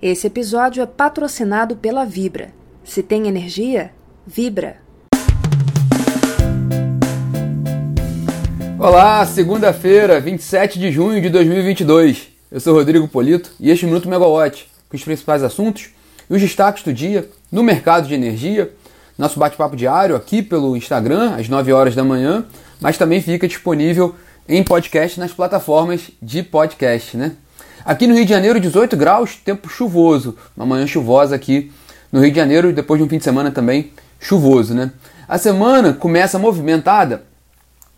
Esse episódio é patrocinado pela Vibra. Se tem energia, vibra. Olá, segunda-feira, 27 de junho de 2022. Eu sou Rodrigo Polito e este é o Minuto Megawatt, com os principais assuntos e os destaques do dia no mercado de energia. Nosso bate-papo diário aqui pelo Instagram, às 9 horas da manhã, mas também fica disponível em podcast nas plataformas de podcast, né? Aqui no Rio de Janeiro, 18 graus, tempo chuvoso. Uma manhã chuvosa aqui no Rio de Janeiro, depois de um fim de semana também chuvoso, né? A semana começa movimentada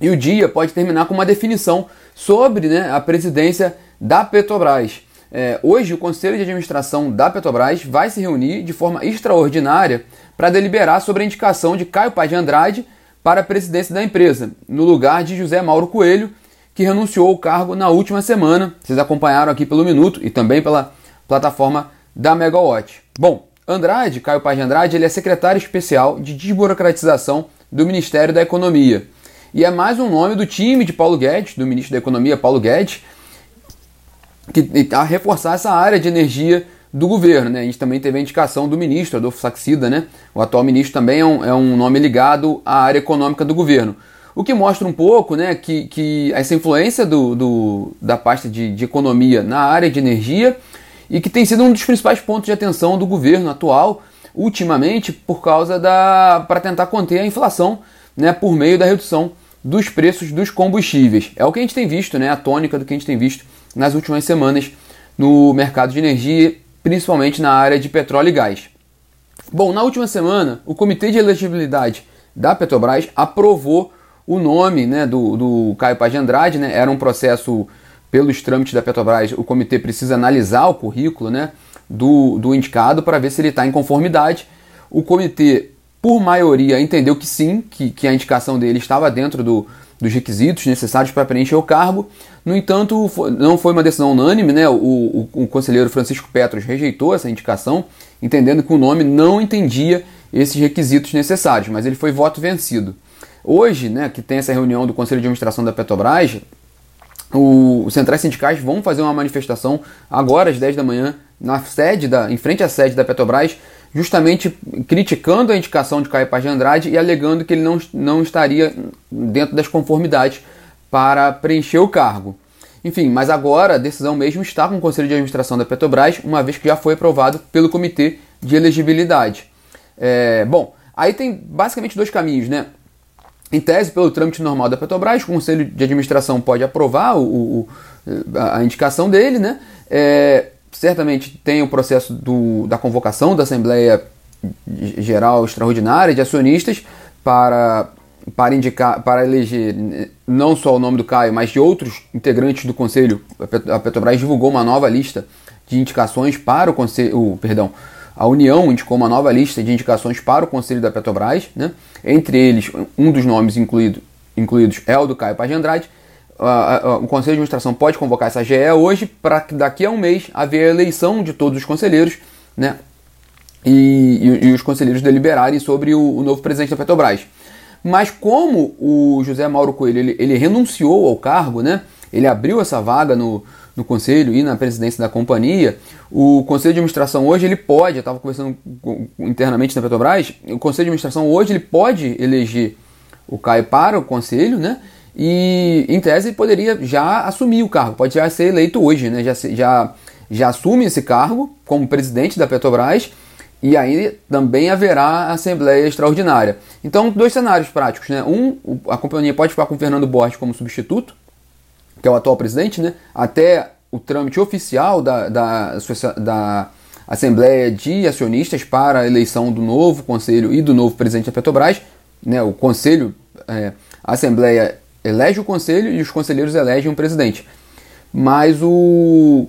e o dia pode terminar com uma definição sobre né, a presidência da Petrobras. É, hoje, o Conselho de Administração da Petrobras vai se reunir de forma extraordinária para deliberar sobre a indicação de Caio Paz de Andrade para a presidência da empresa, no lugar de José Mauro Coelho, que renunciou ao cargo na última semana. Vocês acompanharam aqui pelo Minuto e também pela plataforma da Megawatt. Bom, Andrade, Caio Paz de Andrade, ele é secretário especial de desburocratização do Ministério da Economia. E é mais um nome do time de Paulo Guedes, do ministro da Economia Paulo Guedes, que a reforçar essa área de energia do governo. Né? A gente também teve a indicação do ministro, Adolfo Saxida, né? o atual ministro também é um, é um nome ligado à área econômica do governo. O que mostra um pouco né, que, que essa influência do, do da pasta de, de, economia na área de energia e que tem sido um dos principais pontos de atenção do governo atual, ultimamente, por causa da. para tentar conter a inflação né, por meio da redução dos preços dos combustíveis. É o que a gente tem visto, né, a tônica do que a gente tem visto nas últimas semanas no mercado de energia, principalmente na área de petróleo e gás. Bom, na última semana, o Comitê de Elegibilidade da Petrobras aprovou o nome né, do, do Caio Paz de Andrade, né, era um processo pelos trâmites da Petrobras, o comitê precisa analisar o currículo né, do, do indicado para ver se ele está em conformidade. O comitê, por maioria, entendeu que sim, que, que a indicação dele estava dentro do, dos requisitos necessários para preencher o cargo. No entanto, não foi uma decisão unânime, né? O, o, o, conselheiro Francisco Petros rejeitou essa indicação, entendendo que o nome não entendia esses requisitos necessários, mas ele foi voto vencido. Hoje, né, que tem essa reunião do Conselho de Administração da Petrobras, o, os centrais sindicais vão fazer uma manifestação agora às 10 da manhã na sede da, em frente à sede da Petrobras, justamente criticando a indicação de Caio Paz de Andrade e alegando que ele não, não estaria dentro das conformidades para preencher o cargo. Enfim, mas agora a decisão mesmo está com o Conselho de Administração da Petrobras, uma vez que já foi aprovado pelo Comitê de Elegibilidade. É, bom, aí tem basicamente dois caminhos, né? Em tese, pelo trâmite normal da Petrobras, o Conselho de Administração pode aprovar o, o, a indicação dele, né? É, certamente tem o processo do, da convocação da Assembleia Geral Extraordinária de Acionistas para, para indicar, para eleger não só o nome do Caio, mas de outros integrantes do Conselho. A Petrobras divulgou uma nova lista de indicações para o Conselho, perdão, a União indicou uma nova lista de indicações para o Conselho da Petrobras, né? entre eles, um dos nomes incluído, incluídos é o do Caio Paz de Andrade. o Conselho de Administração pode convocar essa GE hoje para que daqui a um mês haver a eleição de todos os conselheiros né? e, e, e os conselheiros deliberarem sobre o, o, novo presidente da Petrobras. Mas como o José Mauro Coelho ele, ele renunciou ao cargo, né? ele abriu essa vaga no, no conselho e na presidência da companhia, o conselho de administração hoje ele pode, eu estava conversando internamente na Petrobras, o conselho de administração hoje ele pode eleger o Caio para o conselho, né? E em tese ele poderia já assumir o cargo, pode já ser eleito hoje, né? Já, já, já assume esse cargo como presidente da Petrobras e aí também haverá assembleia extraordinária. Então, dois cenários práticos, né? Um, a companhia pode ficar com o Fernando Borges como substituto, que é o atual presidente, né, até o trâmite oficial da, da, da Assembleia de Acionistas para a eleição do novo conselho e do novo presidente da Petrobras. Né, o conselho, é, a Assembleia elege o conselho e os conselheiros elegem um presidente. Mas o,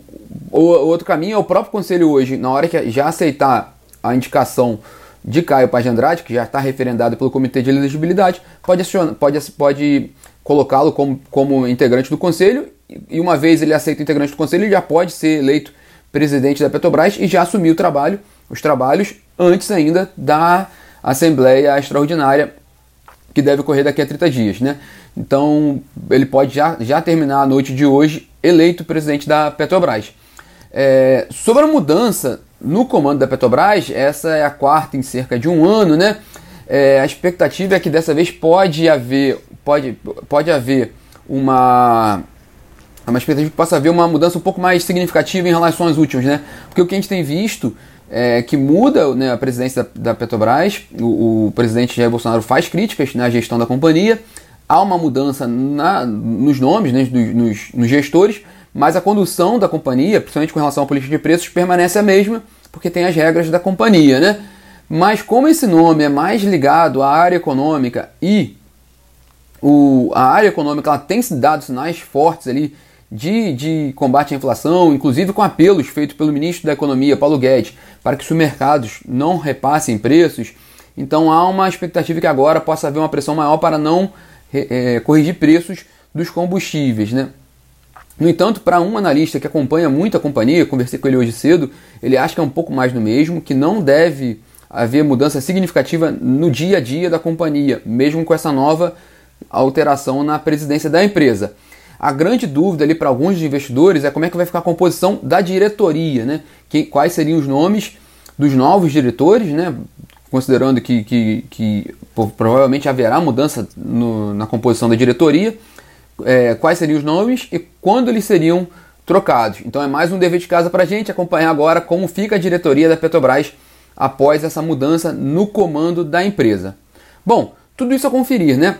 o, outro caminho é o próprio conselho hoje, na hora que já aceitar a indicação de Caio Paz de Andrade, que já está referendado pelo Comitê de Elegibilidade, pode, pode, pode colocá-lo como, como integrante do conselho e uma vez ele aceita integrante do conselho, ele já pode ser eleito presidente da Petrobras e já assumir o trabalho, os trabalhos antes ainda da Assembleia Extraordinária que deve ocorrer daqui a 30 dias, né? Então ele pode já, já terminar a noite de hoje eleito presidente da Petrobras. É, sobre a mudança no comando da Petrobras, essa é a quarta em cerca de um ano, né? É, a expectativa é que dessa vez pode haver, pode, pode haver uma, uma expectativa que possa haver uma mudança um pouco mais significativa em relação às últimas, né? Porque o que a gente tem visto é que muda né, a presidência da, da Petrobras, o, o, presidente Jair Bolsonaro faz críticas na gestão da companhia, há uma mudança na, nos nomes, né, nos, nos gestores, mas a condução da companhia, principalmente com relação à política de preços, permanece a mesma, porque tem as regras da companhia, né? Mas como esse nome é mais ligado à área econômica e o, a área econômica ela tem dado sinais fortes ali de, de combate à inflação, inclusive com apelos feitos pelo ministro da Economia, Paulo Guedes, para que os mercados não repassem preços. Então há uma expectativa que agora possa haver uma pressão maior para não é, corrigir preços dos combustíveis. Né? No entanto, para um analista que acompanha muito a companhia, conversei com ele hoje cedo, ele acha que é um pouco mais do mesmo, que não deve haver mudança significativa no dia a dia da companhia, mesmo com essa nova alteração na presidência da empresa. A grande dúvida ali para alguns investidores é como é que vai ficar a composição da diretoria, né? Que, quais seriam os nomes dos novos diretores, né? Considerando que, que, que provavelmente haverá mudança no, na composição da diretoria, é, quais seriam os nomes e quando eles seriam trocados. Então é mais um dever de casa para a gente acompanhar agora como fica a diretoria da Petrobras após essa mudança no comando da empresa. Bom, tudo isso a conferir, né?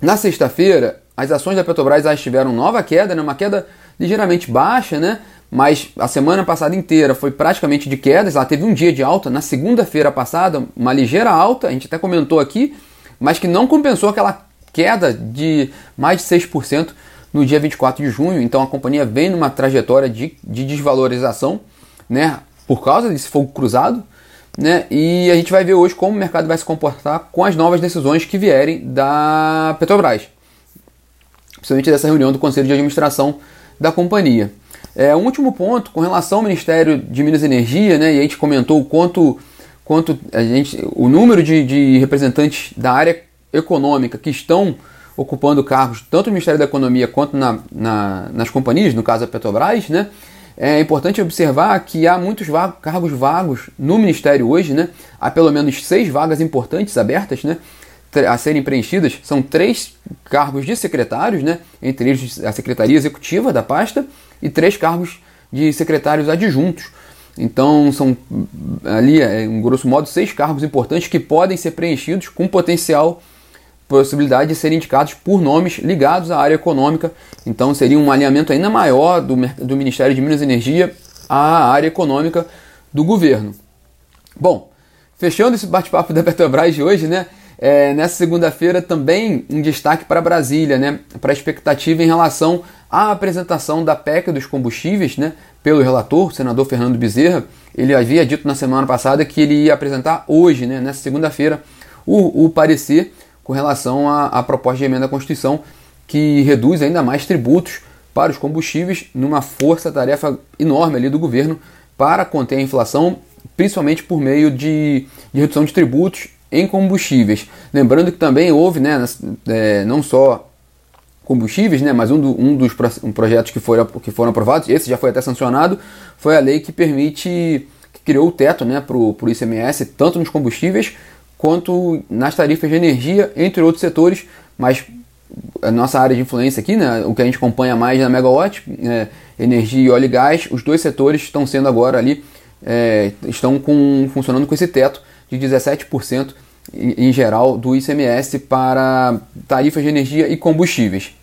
Na sexta-feira, as ações da Petrobras tiveram nova queda, né? uma queda ligeiramente baixa, né? mas a semana passada inteira foi praticamente de quedas. Ela teve um dia de alta, na segunda-feira passada, uma ligeira alta, a gente até comentou aqui, mas que não compensou aquela queda de mais de 6% no dia 24 de junho. Então a companhia vem numa trajetória de, de desvalorização né? por causa desse fogo cruzado. Né? E a gente vai ver hoje como o mercado vai se comportar com as novas decisões que vierem da Petrobras, principalmente dessa reunião do Conselho de Administração da companhia. É, um último ponto com relação ao Ministério de Minas e Energia, né? E a gente comentou o quanto, quanto a gente, o número de, de representantes da área econômica que estão ocupando cargos tanto no Ministério da Economia quanto na, na, nas companhias, no caso a Petrobras, né? É importante observar que há muitos va cargos vagos no Ministério hoje, né? Há pelo menos seis vagas importantes abertas, né? A serem preenchidas. São três cargos de secretários, né? Entre eles a Secretaria Executiva da pasta e três cargos de secretários adjuntos. Então são ali, em grosso modo, seis cargos importantes que podem ser preenchidos com potencial possibilidade de serem indicados por nomes ligados à área econômica. Então seria um alinhamento ainda maior do, do Ministério de Minas e Energia à área econômica do governo. Bom, fechando esse bate-papo da Petrobras de hoje, né? É, nessa segunda-feira também um destaque para Brasília, né? Para a expectativa em relação à apresentação da PEC dos combustíveis, né? Pelo relator, o senador Fernando Bezerra, ele havia dito na semana passada que ele ia apresentar hoje, né? Nessa segunda-feira, o, o parecer com relação à, à proposta de emenda à Constituição que reduz ainda mais tributos para os combustíveis numa força-tarefa enorme ali do governo para conter a inflação, principalmente por meio de, de redução de tributos em combustíveis. Lembrando que também houve, né, é, não só combustíveis, né, mas um, do, um dos um projetos que foram, que foram aprovados, esse já foi até sancionado, foi a lei que permite, que criou o teto né, para o ICMS, tanto nos combustíveis quanto nas tarifas de energia, entre outros setores, mas a nossa área de influência aqui, né, o que a gente acompanha mais na Megawatt, é, energia e óleo e gás, os dois setores estão sendo agora ali, é, estão com, funcionando com esse teto de 17% em, em geral do ICMS para tarifas de energia e combustíveis.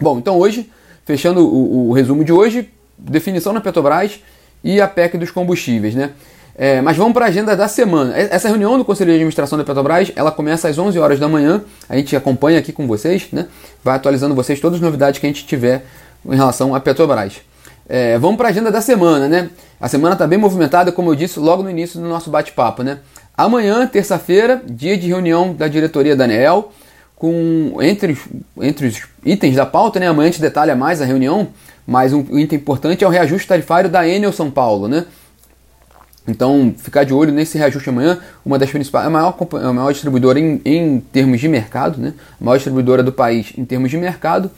Bom, então hoje, fechando o, o resumo de hoje, definição na Petrobras e a PEC dos combustíveis, né? É, mas vamos para a agenda da semana. Essa reunião do Conselho de Administração da Petrobras, ela começa às 11 horas da manhã. A gente acompanha aqui com vocês, né? Vai atualizando vocês todas as novidades que a gente tiver em relação à Petrobras. É, vamos para a agenda da semana, né? A semana está bem movimentada, como eu disse logo no início do nosso bate-papo, né? Amanhã, terça-feira, dia de reunião da diretoria da ANEEL, com entre, entre os itens da pauta, né? Amanhã a gente detalha mais a reunião, mas um item importante é o reajuste tarifário da Enel São Paulo, né? Então, ficar de olho nesse reajuste amanhã, uma das principais, a maior, a maior distribuidora em, em termos de mercado, né? a maior distribuidora do país em termos de mercado,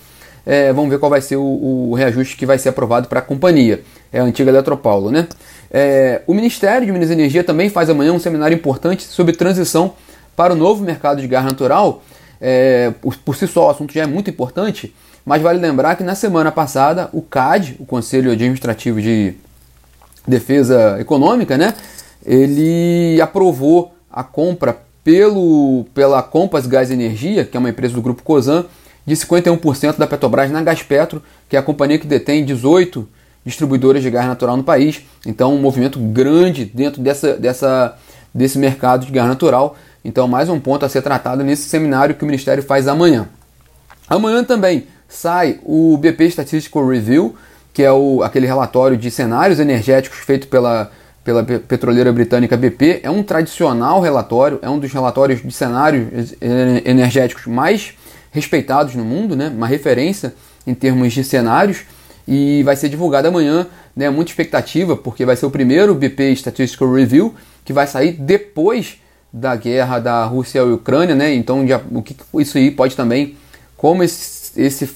É, vamos ver qual vai ser o, o reajuste que vai ser aprovado para a companhia. É a antiga Eletropaulo, né? É, o Ministério de Minas e Energia também faz amanhã um seminário importante sobre transição para o novo mercado de gás natural. É, por, por si só, o assunto já é muito importante, mas vale lembrar que na semana passada o CAD, o Conselho Administrativo de Defesa Econômica, né, ele aprovou a compra pelo, pela Compass Gás Energia, que é uma empresa do grupo Cosan, de 51% da Petrobras na Gaspetro, que é a companhia que detém 18 distribuidoras de gás natural no país. Então, um movimento grande dentro dessa, dessa, desse mercado de gás natural. Então, mais um ponto a ser tratado nesse seminário que o Ministério faz amanhã. Amanhã também sai o BP Statistical Review, que é o, aquele relatório de cenários energéticos feito pela, pela petroleira britânica BP. É um tradicional relatório, é um dos relatórios de cenários energéticos mais respeitados no mundo, né? uma referência em termos de cenários e vai ser divulgado amanhã, né? Muita expectativa, porque vai ser o primeiro BP Statistical Review que vai sair depois da guerra da Rússia e Ucrânia, né? Então, já, o que isso aí pode também, como esse, esse,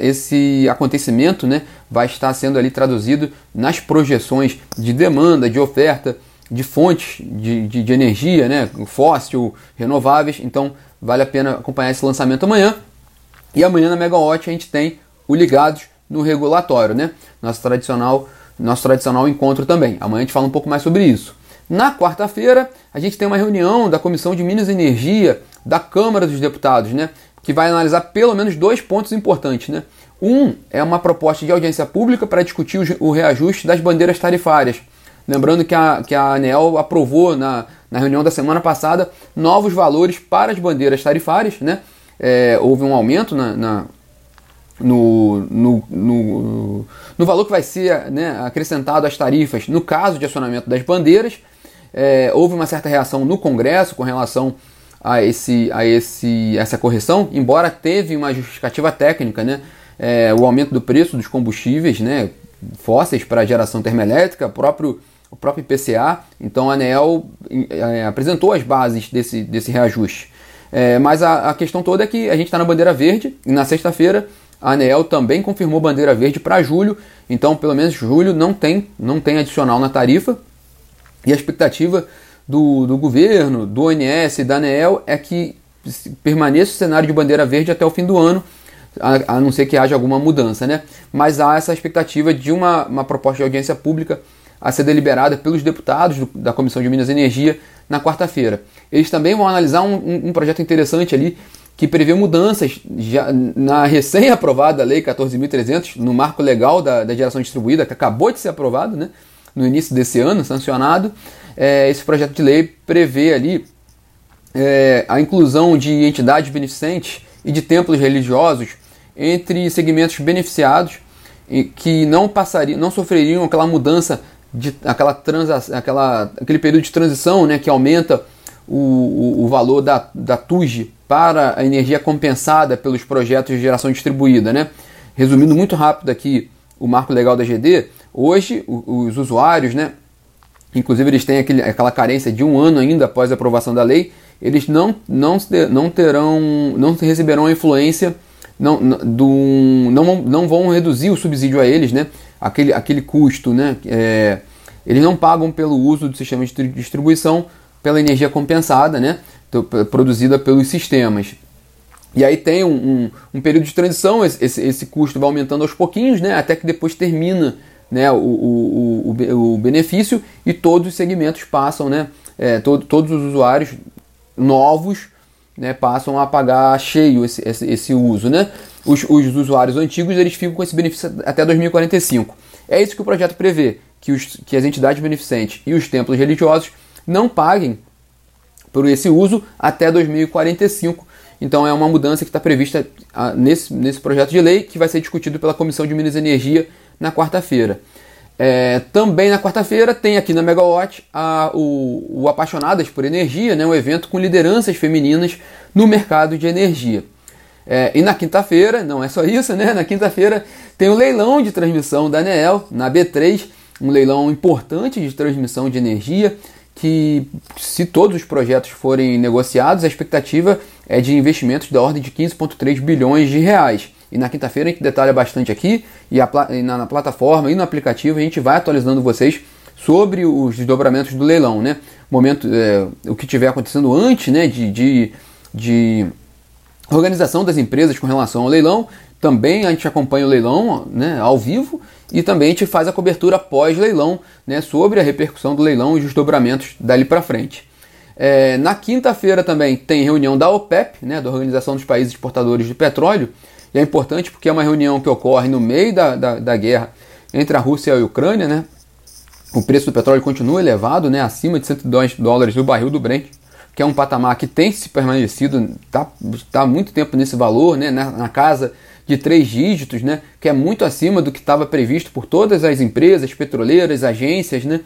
esse acontecimento, né, vai estar sendo ali traduzido nas projeções de demanda, de oferta, de fontes de, de, de energia, né, fóssil, renováveis. Então, vale a pena acompanhar esse lançamento amanhã. E amanhã na Megawatt a gente tem o Ligados no regulatório, né? Nosso tradicional, nosso tradicional encontro também. Amanhã a gente fala um pouco mais sobre isso. Na quarta-feira, a gente tem uma reunião da Comissão de Minas e Energia da Câmara dos Deputados, né? Que vai analisar pelo menos dois pontos importantes, né? Um é uma proposta de audiência pública para discutir o reajuste das bandeiras tarifárias. Lembrando que a, que a ANEL aprovou na, na reunião da semana passada novos valores para as bandeiras tarifárias, né? É, houve um aumento na, na, no, no, no, no, valor que vai ser né, acrescentado às tarifas no caso de acionamento das bandeiras. É, houve uma certa reação no Congresso com relação a, esse, a esse, essa correção, embora teve uma justificativa técnica, né, é, o aumento do preço dos combustíveis né, fósseis para geração termoelétrica, próprio, o próprio IPCA. Então a ANEL é, apresentou as bases desse, desse reajuste. É, mas a, a questão toda é que a gente está na bandeira verde e na sexta-feira a ANEEL também confirmou bandeira verde para julho, então pelo menos julho não tem, não tem adicional na tarifa. E a expectativa do, do governo, do ONS e da ANEEL é que permaneça o cenário de bandeira verde até o fim do ano, a, a, não ser que haja alguma mudança, né? Mas há essa expectativa de uma, uma proposta de audiência pública a ser deliberada pelos deputados do, da Comissão de Minas e Energia na quarta-feira. Eles também vão analisar um, um, um projeto interessante ali que prevê mudanças já na recém-aprovada Lei 14.300, no marco legal da, da, geração distribuída, que acabou de ser aprovado né, no início desse ano, sancionado. É, esse projeto de lei prevê ali é, a inclusão de entidades beneficentes e de templos religiosos entre segmentos beneficiados e que não passariam, não sofreriam aquela mudança de aquela transa, aquela, aquele período de transição né, que aumenta o, o, o valor da, da TUG para a energia compensada pelos projetos de geração distribuída. Né? Resumindo muito rápido aqui o marco legal da GD, hoje os usuários, né, inclusive eles têm aquele, aquela carência de um ano ainda após a aprovação da lei, eles não, não, não terão, não receberão a influência, não, do, não, não vão reduzir o subsídio a eles, né, aquele, aquele custo, né, é, eles não pagam pelo uso do sistema de distribuição pela energia compensada, né? produzida pelos sistemas. E aí tem um, um, um período de transição, esse, esse, custo vai aumentando aos pouquinhos, né? até que depois termina né, o, o, o, o benefício e todos os segmentos passam, né? É, todo, todos os usuários novos né, passam a pagar cheio esse, esse, esse uso. Né? Os, os, usuários antigos eles ficam com esse benefício até 2045. É isso que o projeto prevê, que, os, que as entidades beneficentes e os templos religiosos não paguem por esse uso até 2045. Então é uma mudança que está prevista ah, nesse, nesse projeto de lei que vai ser discutido pela Comissão de Minas e Energia na quarta-feira. É, também na quarta-feira tem aqui na Megawatt a, o, o, Apaixonadas por Energia, né, um evento com lideranças femininas no mercado de energia. É, e na quinta-feira, não é só isso, né? Na quinta-feira tem o leilão de transmissão da ANEEL na B3, um leilão importante de transmissão de energia que, se todos os projetos forem negociados, a expectativa é de investimentos da ordem de 15,3 bilhões de reais. E na quinta-feira a gente detalha bastante aqui e, a, e na, na, plataforma e no aplicativo a gente vai atualizando vocês sobre os desdobramentos do leilão, né? Momento, é, o que tiver acontecendo antes, né? De, de, de organização das empresas com relação ao leilão. Também a gente acompanha o leilão né, ao vivo e também a gente faz a cobertura pós-leilão né, sobre a repercussão do leilão e os desdobramentos dali para frente. É, na quinta-feira também tem reunião da OPEP, né, da Organização dos Países Exportadores de Petróleo, e é importante porque é uma reunião que ocorre no meio da, da, da guerra entre a Rússia e a Ucrânia. Né? O preço do petróleo continua elevado, né, acima de 102 dólares do barril do Brent, que é um patamar que tem se permanecido, está tá muito tempo nesse valor, né, na, na casa de três dígitos, né, que é muito acima do que estava previsto por todas as empresas petroleiras, agências, né,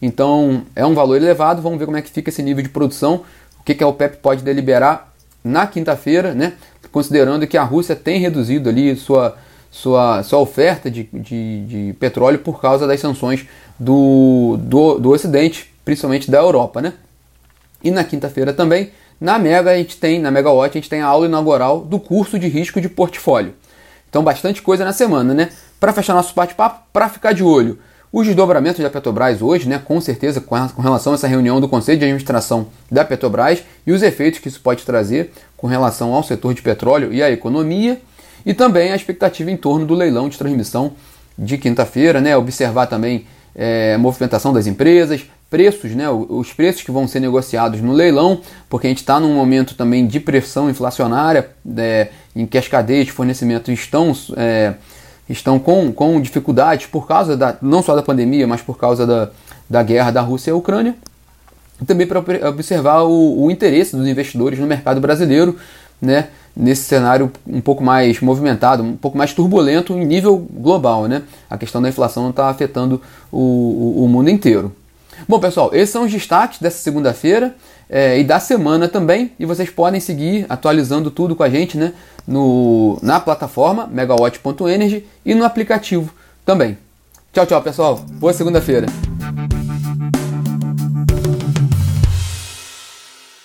então é um valor elevado. Vamos ver como é que fica esse nível de produção, o que, que a OPEP pode deliberar na quinta-feira, né? Considerando que a Rússia tem reduzido ali sua, sua, sua oferta de, de, de petróleo por causa das sanções do, do, do Ocidente, principalmente da Europa. Né? E na quinta-feira também, na Mega a gente tem, na Megawatt, a gente tem a aula inaugural do curso de risco de portfólio. Então bastante coisa na semana, né? Para fechar nosso bate-papo, para ficar de olho os desdobramentos da Petrobras hoje, né, com certeza, com relação a essa reunião do Conselho de Administração da Petrobras e os efeitos que isso pode trazer com relação ao setor de petróleo e à economia, e também a expectativa em torno do leilão de transmissão de quinta-feira, né, observar também é, movimentação das empresas, preços, né, os preços que vão ser negociados no leilão, porque a gente está num momento também de pressão inflacionária, é, em que as cadeias de fornecimento estão. É, estão com, com dificuldades por causa da, não só da pandemia, mas por causa da, da guerra da Rússia e Ucrânia. E também para observar o, o, interesse dos investidores no mercado brasileiro, né, nesse cenário um pouco mais movimentado, um pouco mais turbulento em nível global. Né? A questão da inflação está afetando o, o, o mundo inteiro. Bom, pessoal, esses são os destaques dessa segunda-feira é, e da semana também. E vocês podem seguir atualizando tudo com a gente né, no, na plataforma megawatt.energy e no aplicativo também. Tchau, tchau, pessoal. Boa segunda-feira.